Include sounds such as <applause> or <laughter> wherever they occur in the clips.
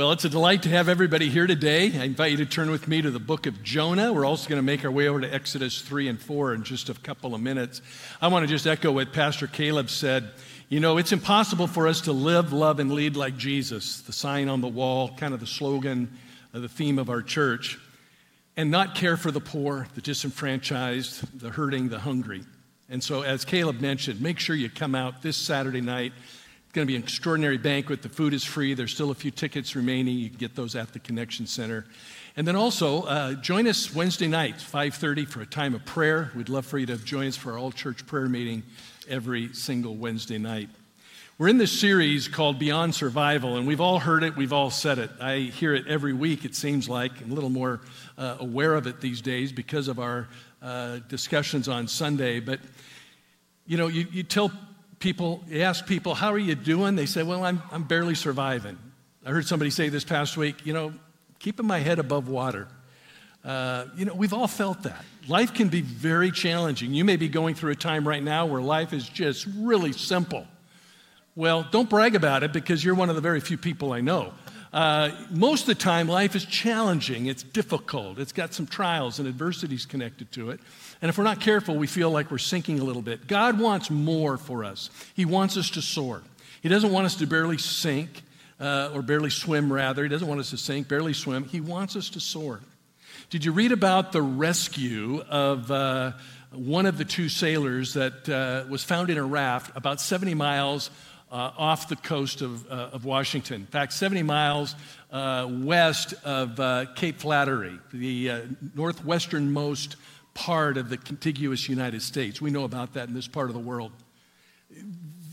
Well, it's a delight to have everybody here today. I invite you to turn with me to the book of Jonah. We're also going to make our way over to Exodus 3 and 4 in just a couple of minutes. I want to just echo what Pastor Caleb said. You know, it's impossible for us to live, love, and lead like Jesus, the sign on the wall, kind of the slogan, the theme of our church, and not care for the poor, the disenfranchised, the hurting, the hungry. And so, as Caleb mentioned, make sure you come out this Saturday night going to be an extraordinary banquet. The food is free. There's still a few tickets remaining. You can get those at the Connection Center. And then also, uh, join us Wednesday night, 5.30 for a time of prayer. We'd love for you to join us for our all-church prayer meeting every single Wednesday night. We're in this series called Beyond Survival, and we've all heard it, we've all said it. I hear it every week, it seems like. I'm a little more uh, aware of it these days because of our uh, discussions on Sunday. But, you know, you, you tell people, you ask people, how are you doing? They say, well, I'm, I'm barely surviving. I heard somebody say this past week, you know, keeping my head above water. Uh, you know, we've all felt that. Life can be very challenging. You may be going through a time right now where life is just really simple. Well, don't brag about it because you're one of the very few people I know. Uh, most of the time, life is challenging, it's difficult, it's got some trials and adversities connected to it. And if we're not careful, we feel like we're sinking a little bit. God wants more for us, He wants us to soar. He doesn't want us to barely sink, uh, or barely swim, rather. He doesn't want us to sink, barely swim. He wants us to soar. Did you read about the rescue of uh, one of the two sailors that uh, was found in a raft about 70 miles uh, off the coast of, uh, of Washington? In fact, 70 miles uh, west of uh, Cape Flattery, the uh, northwesternmost part of the contiguous United States. We know about that in this part of the world.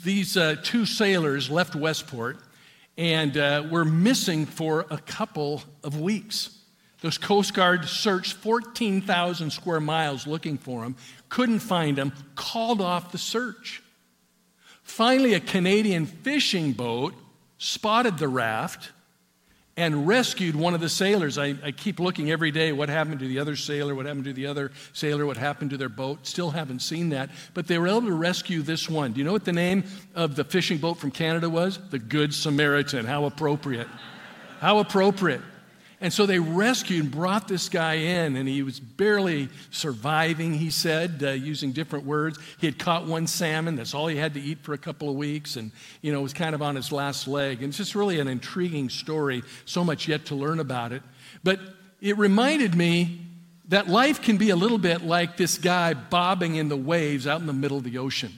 These uh, two sailors left Westport and were missing for a couple of weeks. Those Coast Guard searched 14,000 square miles looking for them, couldn't find them, called off the search. Finally, a Canadian fishing boat spotted the raft and rescued one of the sailors. I, I, keep looking every day what happened to the other sailor, what happened to the other sailor, what happened to their boat. Still haven't seen that. But they were able to rescue this one. Do you know what the name of the fishing boat from Canada was? The Good Samaritan. How appropriate. How appropriate. And so they rescued and brought this guy in, and he was barely surviving, he said, uh, using different words. He had caught one salmon. That's all he had to eat for a couple of weeks, and, you know, was kind of on his last leg. And it's just really an intriguing story, so much yet to learn about it. But it reminded me that life can be a little bit like this guy bobbing in the waves out in the middle of the ocean.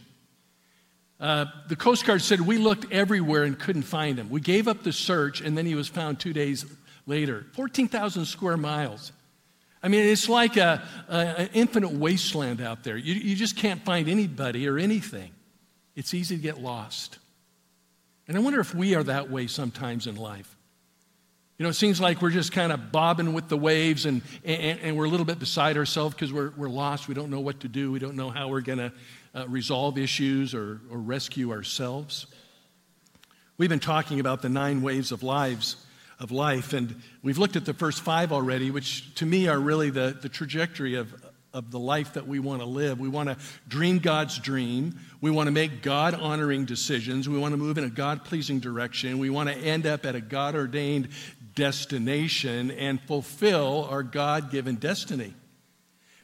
Uh, the Coast Guard said, We looked everywhere and couldn't find him. We gave up the search, and then he was found two days later. 14,000 square miles. I mean, it's like a, an infinite wasteland out there. You, you just can't find anybody or anything. It's easy to get lost. And I wonder if we are that way sometimes in life. You know, it seems like we're just kind of bobbing with the waves and, and, and we're a little bit beside ourselves because we're, we're lost. We don't know what to do. We don't know how we're going to uh, resolve issues or, or rescue ourselves. We've been talking about the nine waves of lives of life. And we've looked at the first five already, which to me are really the, the trajectory of, of the life that we want to live. We want to dream God's dream. We want to make God honoring decisions. We want to move in a God pleasing direction. We want to end up at a God ordained destination and fulfill our God given destiny.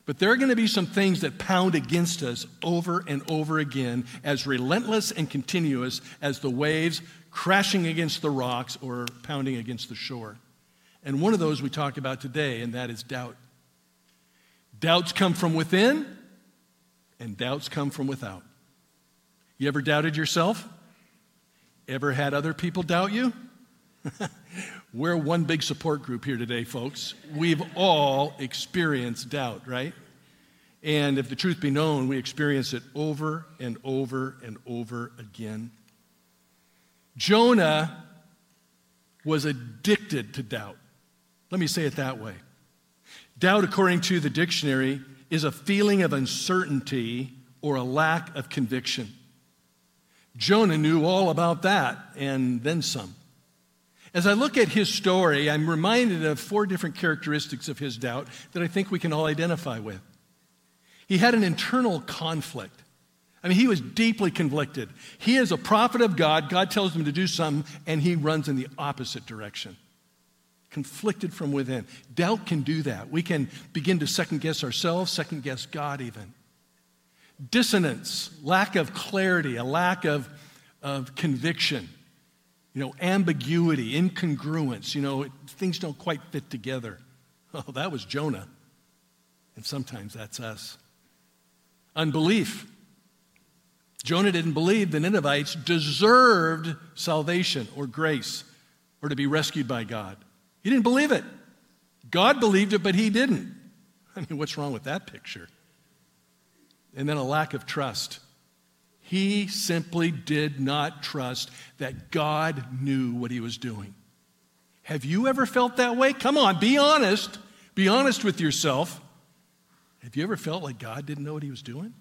But there are going to be some things that pound against us over and over again, as relentless and continuous as the waves crashing against the rocks or pounding against the shore. And one of those we talk about today, and that is doubt. Doubts come from within, and doubts come from without. You ever doubted yourself? Ever had other people doubt you? <laughs> We're one big support group here today, folks. We've all experienced doubt, right? And if the truth be known, we experience it over and over and over again. Jonah was addicted to doubt. Let me say it that way. Doubt, according to the dictionary, is a feeling of uncertainty or a lack of conviction. Jonah knew all about that and then some. As I look at his story, I'm reminded of four different characteristics of his doubt that I think we can all identify with. He had an internal conflict. I mean, he was deeply conflicted. He is a prophet of God. God tells him to do something, and he runs in the opposite direction. conflicted from within. Doubt can do that. We can begin to second guess ourselves, second guess God even. Dissonance, lack of clarity, a lack of, of conviction, you know, ambiguity, incongruence, you know, things don't quite fit together. <laughs> Oh, that was Jonah. And sometimes that's us. Unbelief. Jonah didn't believe the Ninevites deserved salvation or grace or to be rescued by God. He didn't believe it. God believed it, but he didn't. <laughs> I mean, what's wrong with that picture? And then a lack of trust. He simply did not trust that God knew what he was doing. Have you ever felt that way? Come on, be honest. Be honest with yourself. Have you ever felt like God didn't know what he was doing?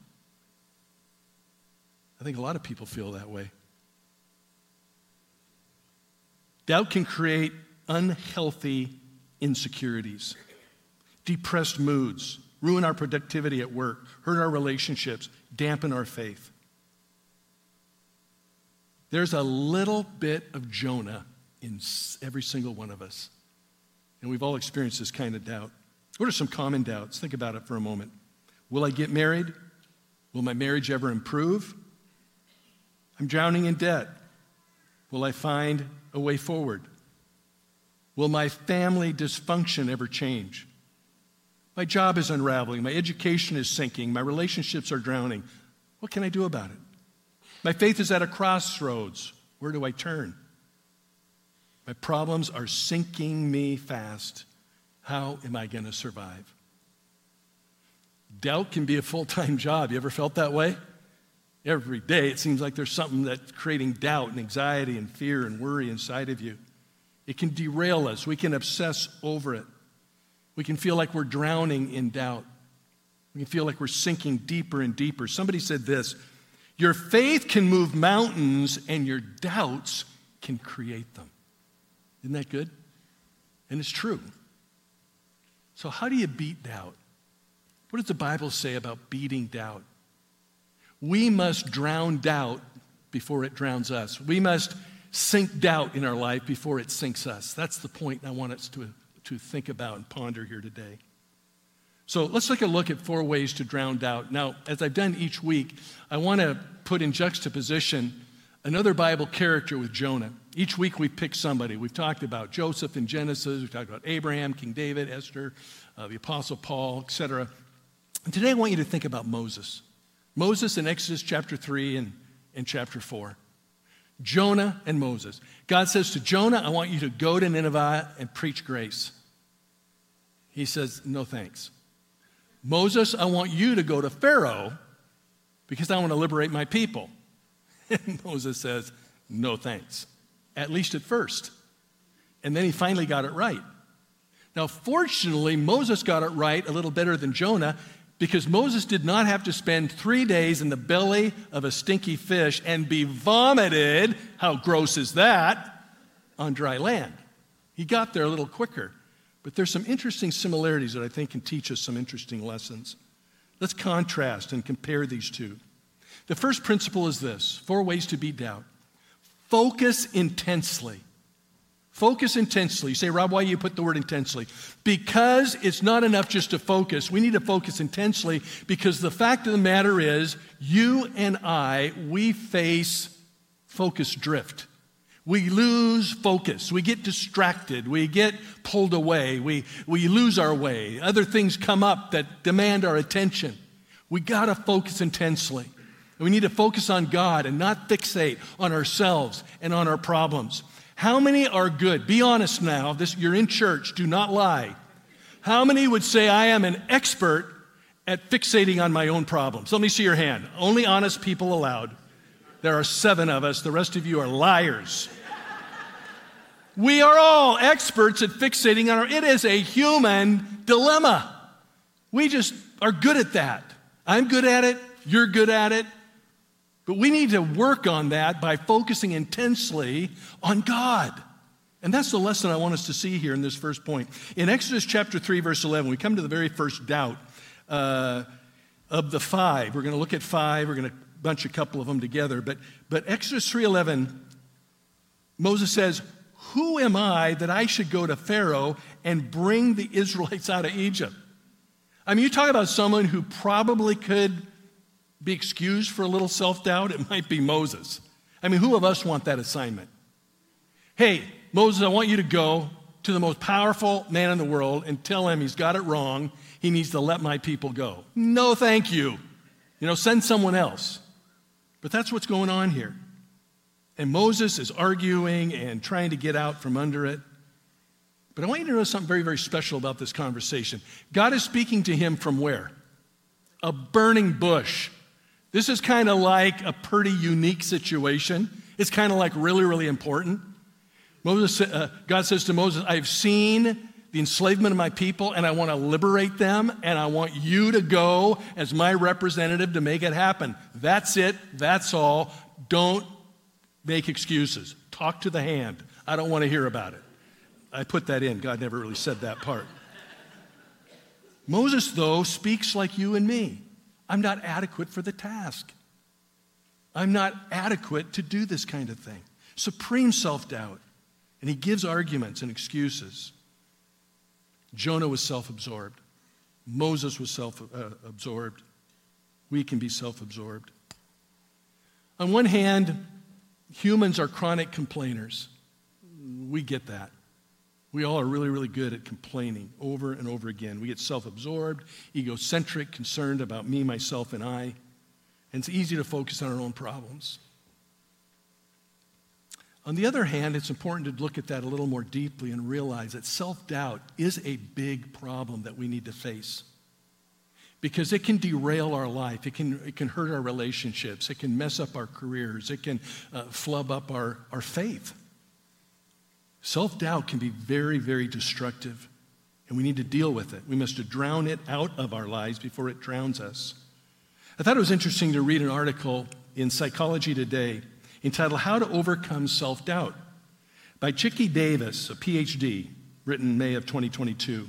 I think a lot of people feel that way. Doubt can create unhealthy insecurities, depressed moods, ruin our productivity at work, hurt our relationships, dampen our faith. There's a little bit of Jonah in every single one of us. And we've all experienced this kind of doubt. What are some common doubts? Think about it for a moment. Will I get married? Will my marriage ever improve? I'm drowning in debt. Will I find a way forward? Will my family dysfunction ever change? My job is unraveling. My education is sinking. My relationships are drowning. What can I do about it? My faith is at a crossroads. Where do I turn? My problems are sinking me fast. How am I going to survive? Doubt can be a full time <laughs> job. You ever felt that way? Every day it seems like there's something that's creating doubt and anxiety and fear and worry inside of you. It can derail us. We can obsess over it. We can feel like we're drowning in doubt. We can feel like we're sinking deeper and deeper. Somebody said this Your faith can move mountains, and your doubts can create them. Isn't that good? And it's true. So, how do you beat doubt? What does the Bible say about beating doubt? We must drown doubt before it drowns us. We must sink doubt in our life before it sinks us. That's the point I want us to, to think about and ponder here today. So let's take a look at four ways to drown doubt. Now, as I've done each week, I want to put in juxtaposition another Bible character with Jonah. Each week we pick somebody. We've talked about Joseph in Genesis, we've talked about Abraham, King David, Esther, uh, the Apostle Paul, etc. And today I want you to think about Moses. Moses in Exodus chapter 3 and, and chapter 4. Jonah and Moses. God says to Jonah, I want you to go to Nineveh and preach grace. He says, No thanks. Moses, I want you to go to Pharaoh because I want to liberate my people. <laughs> And Moses says, No thanks, at least at first. And then he finally got it right. Now, fortunately, Moses got it right a little better than Jonah because Moses did not have to spend three days in the belly of a stinky fish and be vomited, how gross is that, on dry land. He got there a little quicker. But there's some interesting similarities that I think can teach us some interesting lessons. Let's contrast and compare these two. The first principle is this four ways to beat doubt. Focus intensely. Focus intensely. You say, Rob, why do you put the word intensely? Because it's not enough just to focus. We need to focus intensely because the fact of the matter is, you and I, we face focus drift. We lose focus. We get distracted. We get pulled away. We, we lose our way. Other things come up that demand our attention. We got to focus intensely. We need to focus on God and not fixate on ourselves and on our problems. How many are good? Be honest now. This, you're in church. Do not lie. How many would say, I am an expert at fixating on my own problems? Let me see your hand. Only honest people allowed. There are seven of us. The rest of you are liars. we are all experts at fixating on our. It is a human dilemma. We just are good at that. I'm good at it. You're good at it. But we need to work on that by focusing intensely on God. And that's the lesson I want us to see here in this first point. In Exodus chapter 3, verse 11, we come to the very first doubt uh, of the five. We're going to look at five. We're going to bunch a couple of them together. But, but Exodus 3.11, Moses says, Who am I that I should go to Pharaoh and bring the Israelites out of Egypt? I mean, you talk about someone who probably could be excused for a little self doubt. It might be Moses. I mean, who of us want that assignment? Hey, Moses, I want you to go to the most powerful man in the world and tell him he's got it wrong. He needs to let my people go. No, thank you. You know, send someone else. But that's what's going on here. And Moses is arguing and trying to get out from under it. But I want you to know something very, very special about this conversation. God is speaking to him from where? A burning bush. This is kind of like a pretty unique situation. It's kind of like really, really important. Moses, uh, God says to Moses, I've seen the enslavement of my people and I want to liberate them and I want you to go as my representative to make it happen. That's it. That's all. Don't make excuses. Talk to the hand. I don't want to hear about it. I put that in. God never really said that part. Moses, though, speaks like you and me. I'm not adequate for the task. I'm not adequate to do this kind of thing. Supreme self doubt. And he gives arguments and excuses. Jonah was self absorbed. Moses was self uh, absorbed. We can be self absorbed. On one hand, humans are chronic complainers. We get that. We all are really, really good at complaining over and over again. We get self absorbed, egocentric, concerned about me, myself, and I. And it's easy to focus on our own problems. On the other hand, it's important to look at that a little more deeply and realize that self doubt is a big problem that we need to face. Because it can derail our life, it can, it can hurt our relationships, it can mess up our careers, it can uh, flub up our, our faith. Self doubt can be very, very destructive, and we need to deal with it. We must drown it out of our lives before it drowns us. I thought it was interesting to read an article in Psychology Today entitled How to Overcome Self Doubt by Chickie Davis, a PhD, written May of 2022.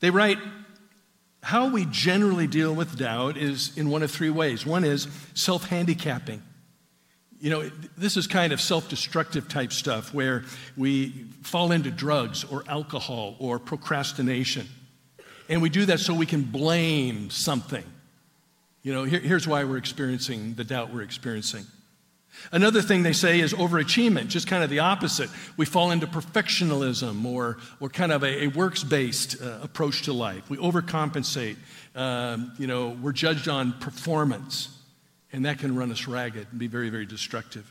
They write, how we generally deal with doubt is in one of three ways. One is self handicapping. You know, this is kind of self destructive type stuff where we fall into drugs or alcohol or procrastination. And we do that so we can blame something. You know, here, here's why we're experiencing the doubt we're experiencing. Another thing they say is overachievement, just kind of the opposite. We fall into perfectionism or, or kind of a, a works based uh, approach to life. We overcompensate. Um, you know, we're judged on performance, and that can run us ragged and be very, very destructive.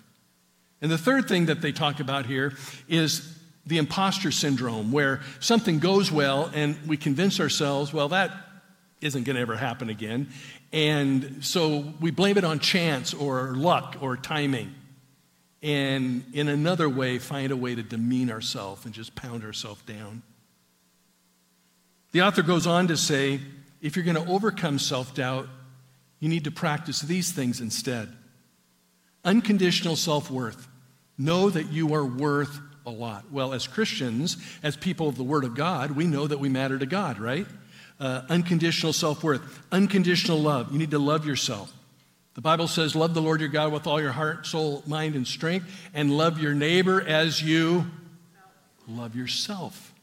And the third thing that they talk about here is the imposter syndrome, where something goes well and we convince ourselves, well, that isn't going to ever happen again. And so we blame it on chance or luck or timing. And in another way, find a way to demean ourselves and just pound ourselves down. The author goes on to say if you're going to overcome self doubt, you need to practice these things instead unconditional self worth. Know that you are worth a lot. Well, as Christians, as people of the Word of God, we know that we matter to God, right? Uh, unconditional self worth, unconditional love. You need to love yourself. The Bible says, Love the Lord your God with all your heart, soul, mind, and strength, and love your neighbor as you love yourself.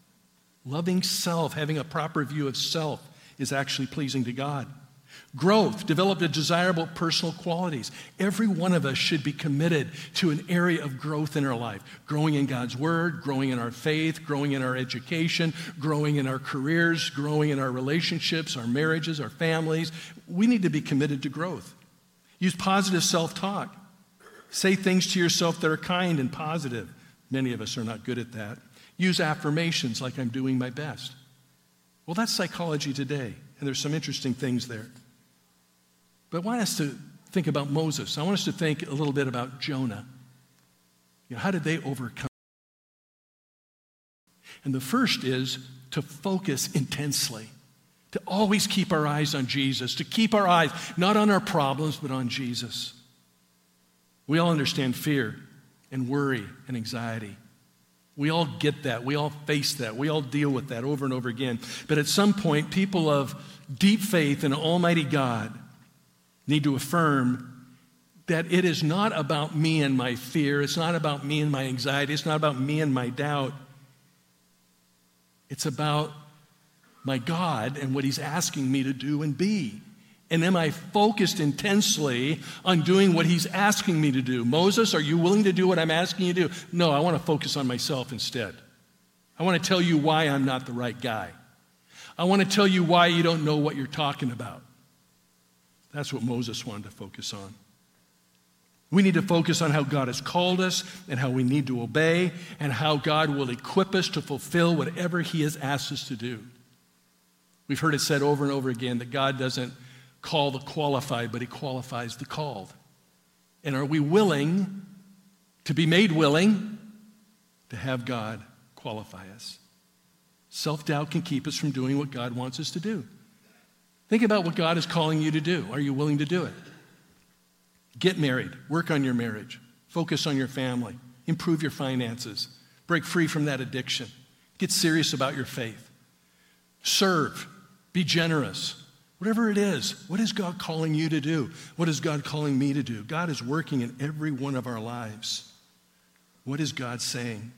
Loving self, having a proper view of self, is actually pleasing to God. Growth, develop the desirable personal qualities. Every one of us should be committed to an area of growth in our life growing in God's Word, growing in our faith, growing in our education, growing in our careers, growing in our relationships, our marriages, our families. We need to be committed to growth. Use positive self talk. Say things to yourself that are kind and positive. Many of us are not good at that. Use affirmations like I'm doing my best. Well, that's psychology today, and there's some interesting things there. But I want us to think about Moses. I want us to think a little bit about Jonah. You know, how did they overcome? And the first is to focus intensely, to always keep our eyes on Jesus, to keep our eyes not on our problems, but on Jesus. We all understand fear and worry and anxiety. We all get that. We all face that. We all deal with that over and over again. But at some point, people of deep faith in Almighty God need to affirm that it is not about me and my fear, it's not about me and my anxiety, it's not about me and my doubt. It's about my God and what He's asking me to do and be. And am I focused intensely on doing what He's asking me to do? Moses, are you willing to do what I'm asking you to do? No, I want to focus on myself instead. I want to tell you why I'm not the right guy. I want to tell you why you don't know what you're talking about. That's what Moses wanted to focus on. We need to focus on how God has called us and how we need to obey and how God will equip us to fulfill whatever He has asked us to do. We've heard it said over and over again that God doesn't call the qualified, but He qualifies the called. And are we willing to be made willing to have God qualify us? Self doubt can keep us from doing what God wants us to do. Think about what God is calling you to do. Are you willing to do it? Get married, work on your marriage, focus on your family, improve your finances, break free from that addiction, get serious about your faith, serve, be generous. Whatever it is, what is God calling you to do? What is God calling me to do? God is working in every one of our lives. What is God saying?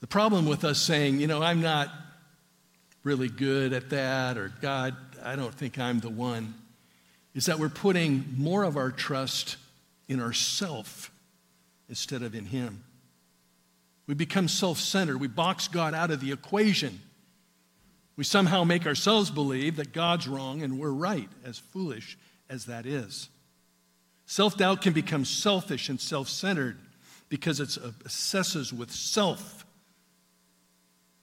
The problem with us saying, you know, I'm not really good at that, or God, I don't think I'm the one, is that we're putting more of our trust in ourself instead of in Him. We become self centered. We box God out of the equation. We somehow make ourselves believe that God's wrong and we're right, as foolish as that is. Self doubt can become selfish and self centered because it obsesses with self.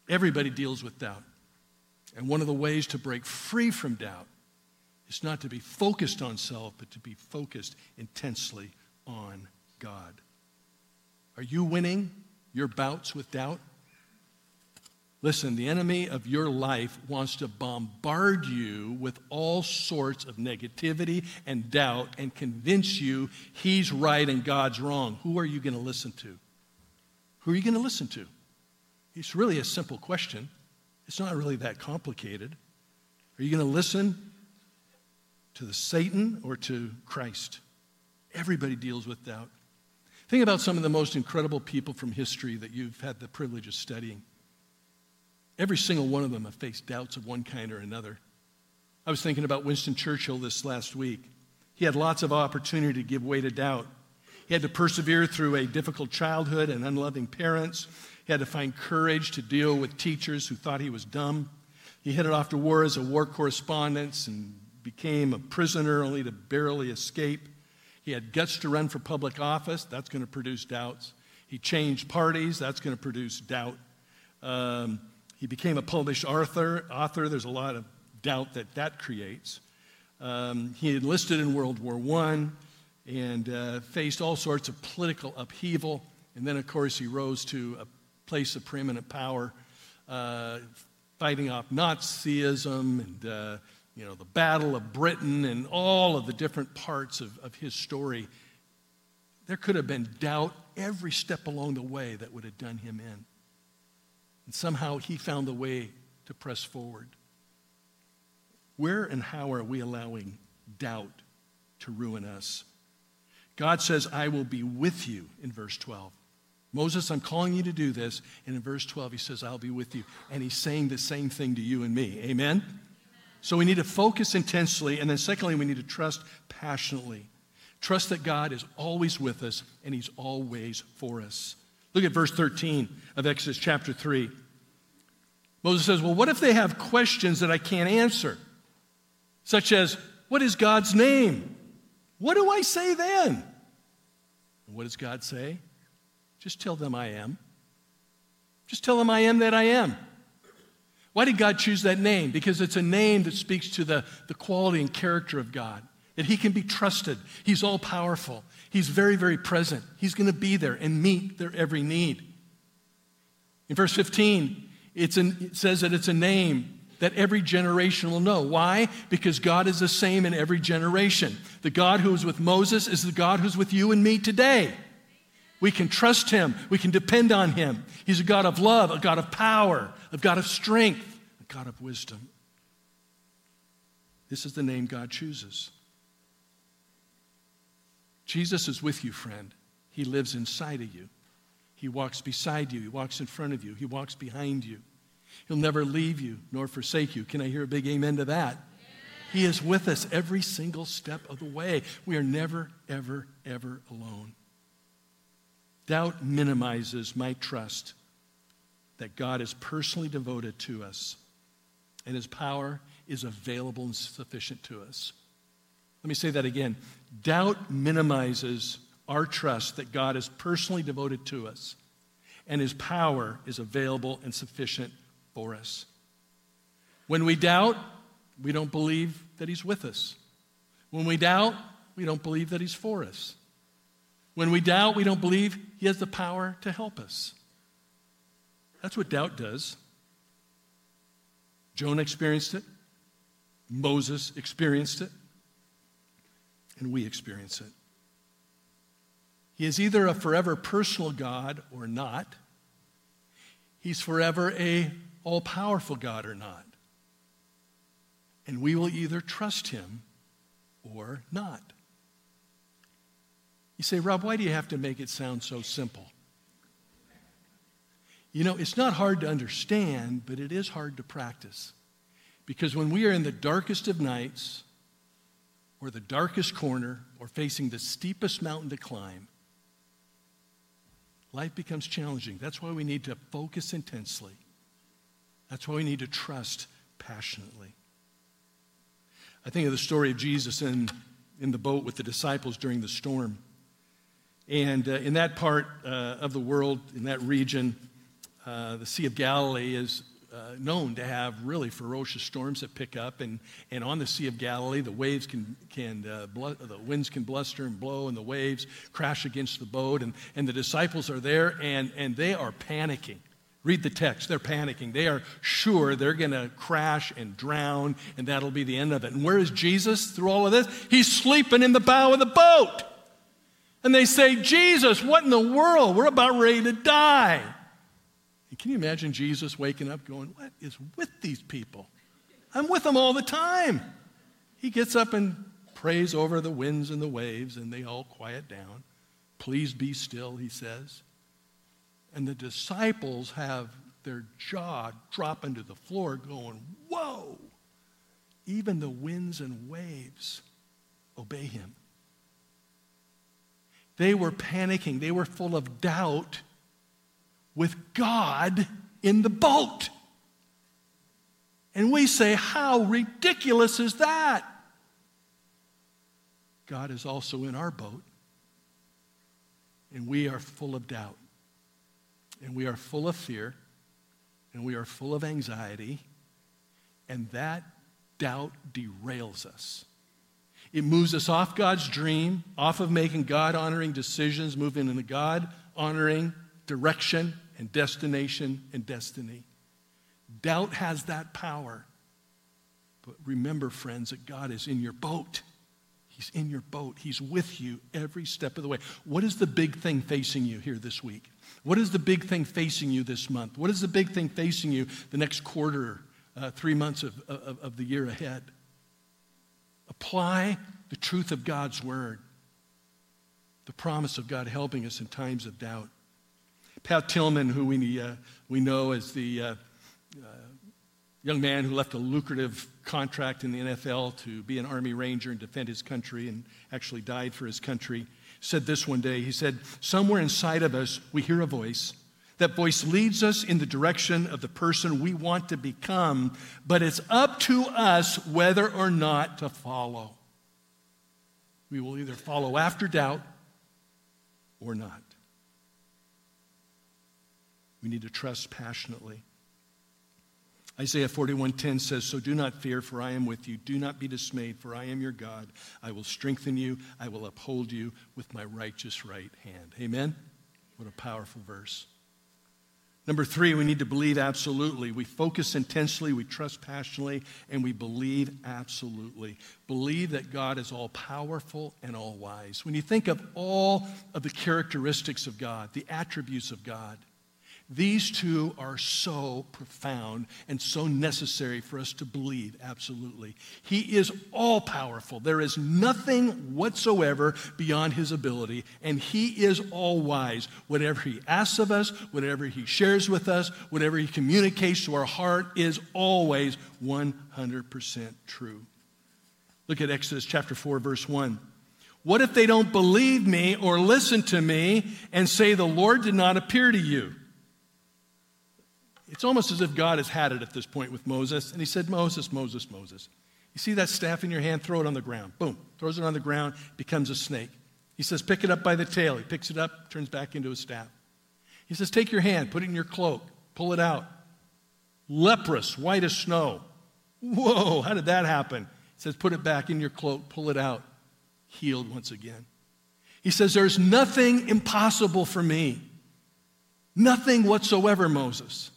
Everybody deals with doubt. And one of the ways to break free from doubt is not to be focused on self, but to be focused intensely on God. Are you winning your bouts with doubt? Listen, the enemy of your life wants to bombard you with all sorts of negativity and doubt and convince you he's right and God's wrong. Who are you going to listen to? Who are you going to listen to? It's really a simple question. It's not really that complicated. Are you going to listen to the Satan or to Christ? Everybody deals with doubt. Think about some of the most incredible people from history that you've had the privilege of studying. Every single one of them have faced doubts of one kind or another. I was thinking about Winston Churchill this last week. He had lots of opportunity to give way to doubt. He had to persevere through a difficult childhood and unloving parents. He had to find courage to deal with teachers who thought he was dumb. He headed off to war as a war correspondent and became a prisoner only to barely escape. He had guts to run for public office. That's going to produce doubts. He changed parties. That's going to produce doubt. Um, he became a published author. author. There's a lot of doubt that that creates. Um, he enlisted in World War I and uh, faced all sorts of political upheaval. And then, of course, he rose to a place of preeminent power, uh, fighting off Nazism and uh, you know the Battle of Britain and all of the different parts of, of his story. There could have been doubt every step along the way that would have done him in. And somehow he found the way to press forward. Where and how are we allowing doubt to ruin us? God says, I will be with you in verse 12. Moses, I'm calling you to do this. And in verse 12, he says, I'll be with you. And he's saying the same thing to you and me. Amen? So we need to focus intensely. And then, secondly, we need to trust passionately. Trust that God is always with us and he's always for us. Look at verse 13 of Exodus chapter 3. Moses says, Well, what if they have questions that I can't answer? Such as, What is God's name? What do I say then? And what does God say? Just tell them I am. Just tell them I am that I am. Why did God choose that name? Because it's a name that speaks to the, the quality and character of God, that He can be trusted. He's all powerful. He's very, very present. He's going to be there and meet their every need. In verse 15, an, it says that it's a name that every generation will know. Why? Because God is the same in every generation. The God who was with Moses is the God who's with you and me today. We can trust him. We can depend on him. He's a God of love, a God of power, a God of strength, a God of wisdom. This is the name God chooses. Jesus is with you, friend. He lives inside of you. He walks beside you. He walks in front of you. He walks behind you. He'll never leave you nor forsake you. Can I hear a big amen to that? He is with us every single step of the way. We are never, ever, ever alone. Doubt minimizes my trust that God is personally devoted to us and his power is available and sufficient to us. Let me say that again. Doubt minimizes our trust that God is personally devoted to us and his power is available and sufficient for us. When we doubt, we don't believe that he's with us. When we doubt, we don't believe that he's for us. When we doubt, we don't believe he has the power to help us. That's what doubt does. Jonah experienced it, Moses experienced it, and we experience it. He is either a forever personal God or not. He's forever a all-powerful God or not. And we will either trust him or not. You say, Rob, why do you have to make it sound so simple? You know, it's not hard to understand, but it is hard to practice. Because when we are in the darkest of nights, or the darkest corner, or facing the steepest mountain to climb, life becomes challenging. That's why we need to focus intensely. That's why we need to trust passionately. I think of the story of Jesus in, in the boat with the disciples during the storm. And uh, in that part uh, of the world, in that region, uh, the Sea of Galilee is uh, known to have really ferocious storms that pick up, and, and on the Sea of Galilee, the waves can, can uh, the winds can bluster and blow, and the waves crash against the boat, and, and the disciples are there, and, and they are panicking. Read the text. They're panicking. They are sure they're going to crash and drown, and that'll be the end of it. And where is Jesus through all of this? He's sleeping in the bow of the boat. And they say, Jesus, what in the world? We're about ready to die. And can you imagine Jesus waking up going, What is with these people? I'm with them all the time. He gets up and prays over the winds and the waves, and they all quiet down. Please be still, he says. And the disciples have their jaw drop into the floor, going, Whoa! Even the winds and waves obey him. They were panicking, they were full of doubt with God in the boat. And we say, How ridiculous is that? God is also in our boat, and we are full of doubt, and we are full of fear, and we are full of anxiety, and that doubt derails us. It moves us off God's dream, off of making God honoring decisions, moving into God honoring direction and destination and destiny. Doubt has that power. But remember, friends, that God is in your boat. He's in your boat. He's with you every step of the way. What is the big thing facing you here this week? What is the big thing facing you this month? What is the big thing facing you the next quarter, uh, three months of, of, of the year ahead? Apply the truth of God's word, the promise of God helping us in times of doubt. Pat Tillman, who we, uh, we know as the uh, uh, young man who left a lucrative contract in the NFL to be an Army Ranger and defend his country and actually died for his country, said this one day. He said, Somewhere inside of us, we hear a voice. That voice leads us in the direction of the person we want to become, but it's up to us whether or not to follow. We will either follow after doubt or not. We need to trust passionately. Isaiah 41:10 says, "So do not fear, for I am with you. Do not be dismayed, for I am your God. I will strengthen you. I will uphold you with my righteous right hand." Amen. What a powerful verse. Number three, we need to believe absolutely. We focus intensely, we trust passionately, and we believe absolutely. Believe that God is all powerful and all wise. When you think of all of the characteristics of God, the attributes of God, These two are so profound and so necessary for us to believe, absolutely. He is all powerful. There is nothing whatsoever beyond his ability, and he is all wise. Whatever he asks of us, whatever he shares with us, whatever he communicates to our heart is always 100% true. Look at Exodus chapter 4, verse 1. What if they don't believe me or listen to me and say, The Lord did not appear to you? It's almost as if God has had it at this point with Moses. And he said, Moses, Moses, Moses. You see that staff in your hand? Throw it on the ground. Boom. Throws it on the ground, becomes a snake. He says, Pick it up by the tail. He picks it up, turns back into a staff. He says, Take your hand, put it in your cloak, pull it out. Leprous, white as snow. Whoa, how did that happen? He says, Put it back in your cloak, pull it out. Healed once again. He says, There's nothing impossible for me. Nothing whatsoever, Moses.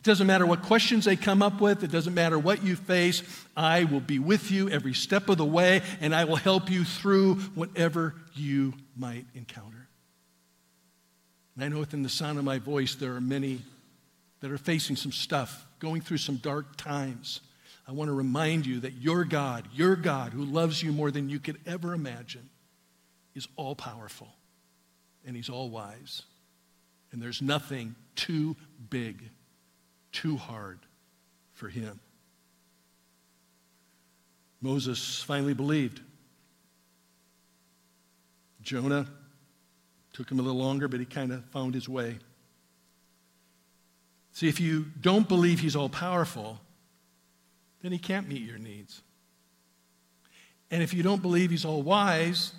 It doesn't matter what questions they come up with, it doesn't matter what you face. I will be with you every step of the way, and I will help you through whatever you might encounter. And I know within the sound of my voice, there are many that are facing some stuff, going through some dark times. I want to remind you that your God, your God, who loves you more than you could ever imagine, is all powerful and he's all wise. And there's nothing too big too hard for him. Moses finally believed. Jonah took him a little longer, but he kind of found his way. See, if you don't believe he's all powerful, then he can't meet your needs. And if you don't believe he's all wise,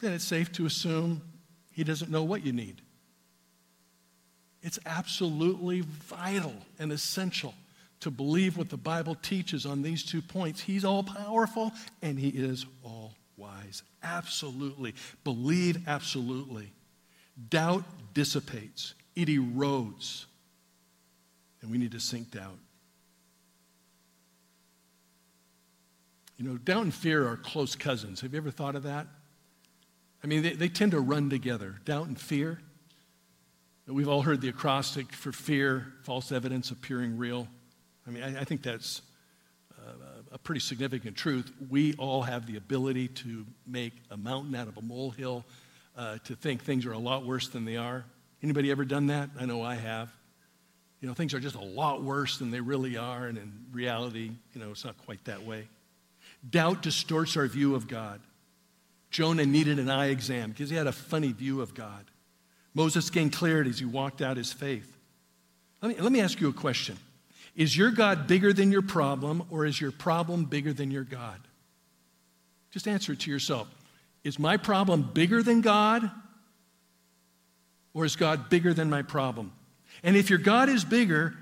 then it's safe to assume he doesn't know what you need. It's absolutely vital and essential to believe what the Bible teaches on these two points. He's all powerful and he is all wise. Absolutely. Believe absolutely. Doubt dissipates, it erodes. And we need to sink doubt. You know, doubt and fear are close cousins. Have you ever thought of that? I mean, they, they tend to run together. Doubt and fear. We've all heard the acrostic for fear, false evidence appearing real. I mean, I, I think that's uh, a pretty significant truth. We all have the ability to make a mountain out of a molehill, uh, to think things are a lot worse than they are. Anybody ever done that? I know I have. You know, things are just a lot worse than they really are, and in reality, you know, it's not quite that way. Doubt distorts our view of God. Jonah needed an eye exam because he had a funny view of God. Moses gained clarity as he walked out his faith. Let me, let me ask you a question Is your God bigger than your problem, or is your problem bigger than your God? Just answer it to yourself. Is my problem bigger than God, or is God bigger than my problem? And if your God is bigger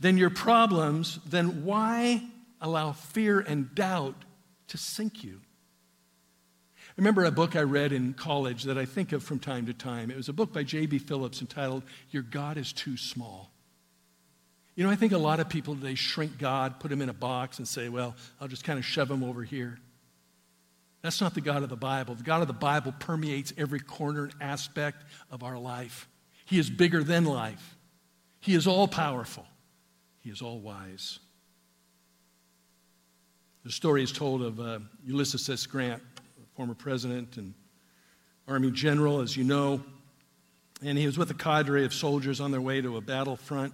than your problems, then why allow fear and doubt to sink you? Remember a book I read in college that I think of from time to time. It was a book by J.B. Phillips entitled, Your God is Too Small. You know, I think a lot of people today shrink God, put him in a box, and say, well, I'll just kind of shove him over here. That's not the God of the Bible. The God of the Bible permeates every corner and aspect of our life. He is bigger than life, He is all powerful, He is all wise. The story is told of uh, Ulysses S. Grant, former president and Army general, as you know. And he was with a cadre of soldiers on their way to a battlefront,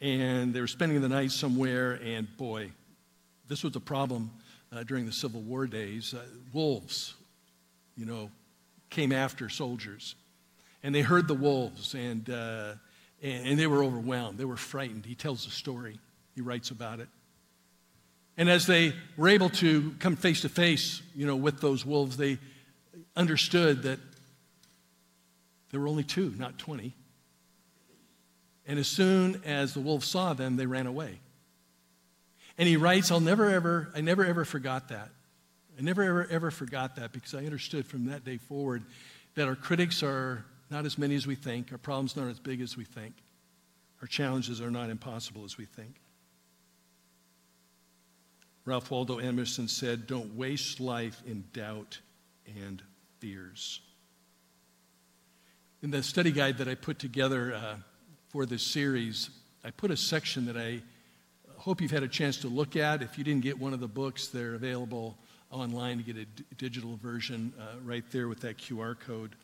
and they were spending the night somewhere. And boy, this was a problem uh, during the Civil War days. Uh, wolves, you know, came after soldiers, and they heard the wolves, and, uh, and, and they were overwhelmed. They were frightened. He tells the story. He writes about it. And as they were able to come face to face, you know, with those wolves, they understood that there were only two, not 20. And as soon as the wolves saw them, they ran away. And he writes, I'll never ever, I never ever forgot that. I never ever ever forgot that because I understood from that day forward that our critics are not as many as we think, our problems not as big as we think, our challenges are not impossible as we think. Ralph Waldo Emerson said, Don't waste life in doubt and fears. In the study guide that I put together uh, for this series, I put a section that I hope you've had a chance to look at. If you didn't get one of the books, they're available online to get a d- digital version uh, right there with that QR code.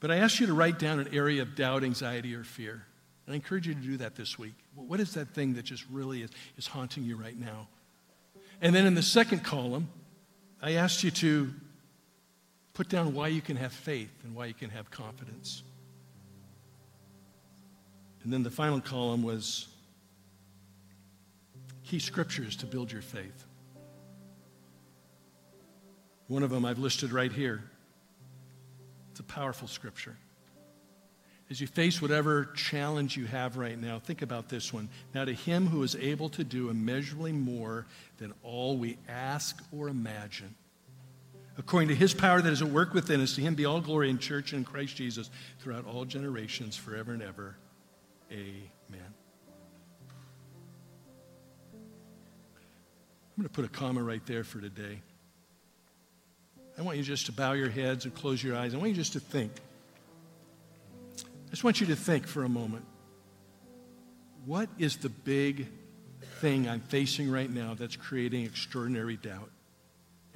But I asked you to write down an area of doubt, anxiety, or fear. And I encourage you to do that this week. What is that thing that just really is, is haunting you right now? And then in the second column, I asked you to put down why you can have faith and why you can have confidence. And then the final column was key scriptures to build your faith. One of them I've listed right here. It's a powerful scripture. As you face whatever challenge you have right now, think about this one. Now, to him who is able to do immeasurably more than all we ask or imagine, according to his power that is at work within us, to him be all glory in church and in Christ Jesus throughout all generations, forever and ever. Amen. I'm going to put a comma right there for today. I want you just to bow your heads and close your eyes. I want you just to think. I just want you to think for a moment. What is the big thing I'm facing right now that's creating extraordinary doubt,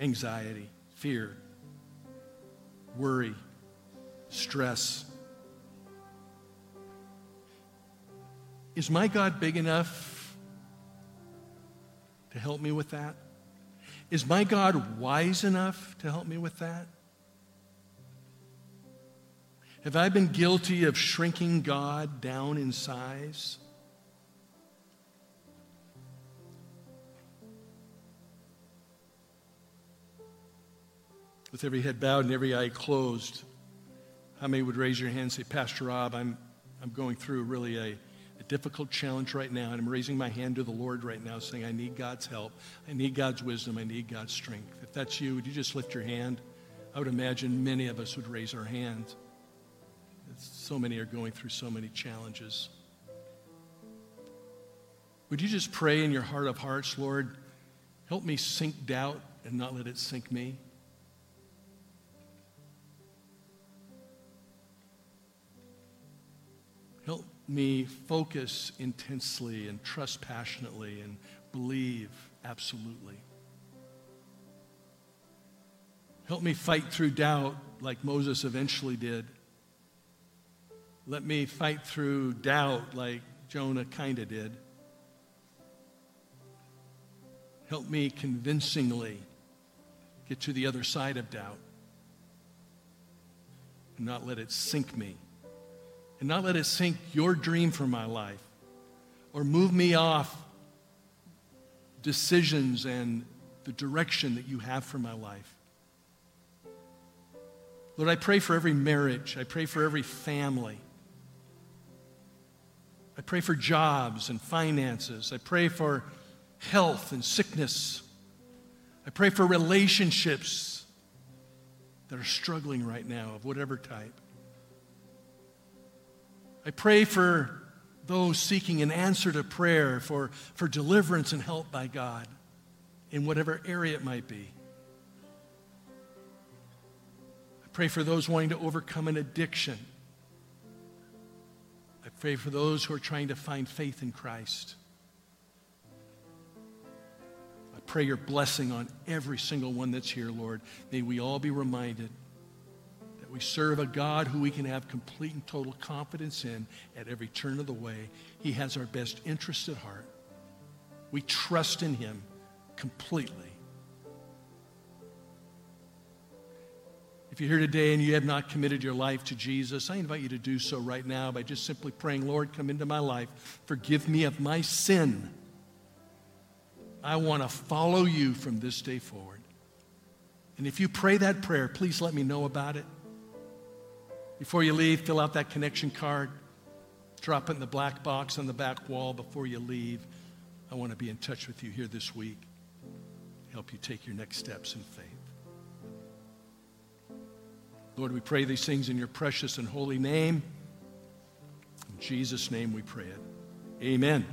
anxiety, fear, worry, stress? Is my God big enough to help me with that? Is my God wise enough to help me with that? Have I been guilty of shrinking God down in size? With every head bowed and every eye closed, how many would raise your hand and say, Pastor Rob, I'm, I'm going through really a, a difficult challenge right now, and I'm raising my hand to the Lord right now, saying, I need God's help. I need God's wisdom. I need God's strength. If that's you, would you just lift your hand? I would imagine many of us would raise our hands. So many are going through so many challenges. Would you just pray in your heart of hearts, Lord, help me sink doubt and not let it sink me? Help me focus intensely and trust passionately and believe absolutely. Help me fight through doubt like Moses eventually did. Let me fight through doubt like Jonah kind of did. Help me convincingly get to the other side of doubt and not let it sink me. And not let it sink your dream for my life or move me off decisions and the direction that you have for my life. Lord, I pray for every marriage. I pray for every family. I pray for jobs and finances. I pray for health and sickness. I pray for relationships that are struggling right now of whatever type. I pray for those seeking an answer to prayer, for, for deliverance and help by God in whatever area it might be. I pray for those wanting to overcome an addiction pray for those who are trying to find faith in Christ. I pray your blessing on every single one that's here, Lord. May we all be reminded that we serve a God who we can have complete and total confidence in at every turn of the way. He has our best interest at heart. We trust in Him completely. If you're here today and you have not committed your life to Jesus, I invite you to do so right now by just simply praying, Lord, come into my life. Forgive me of my sin. I want to follow you from this day forward. And if you pray that prayer, please let me know about it. Before you leave, fill out that connection card. Drop it in the black box on the back wall before you leave. I want to be in touch with you here this week. Help you take your next steps in faith. Lord, we pray these things in your precious and holy name. In Jesus' name we pray it. Amen.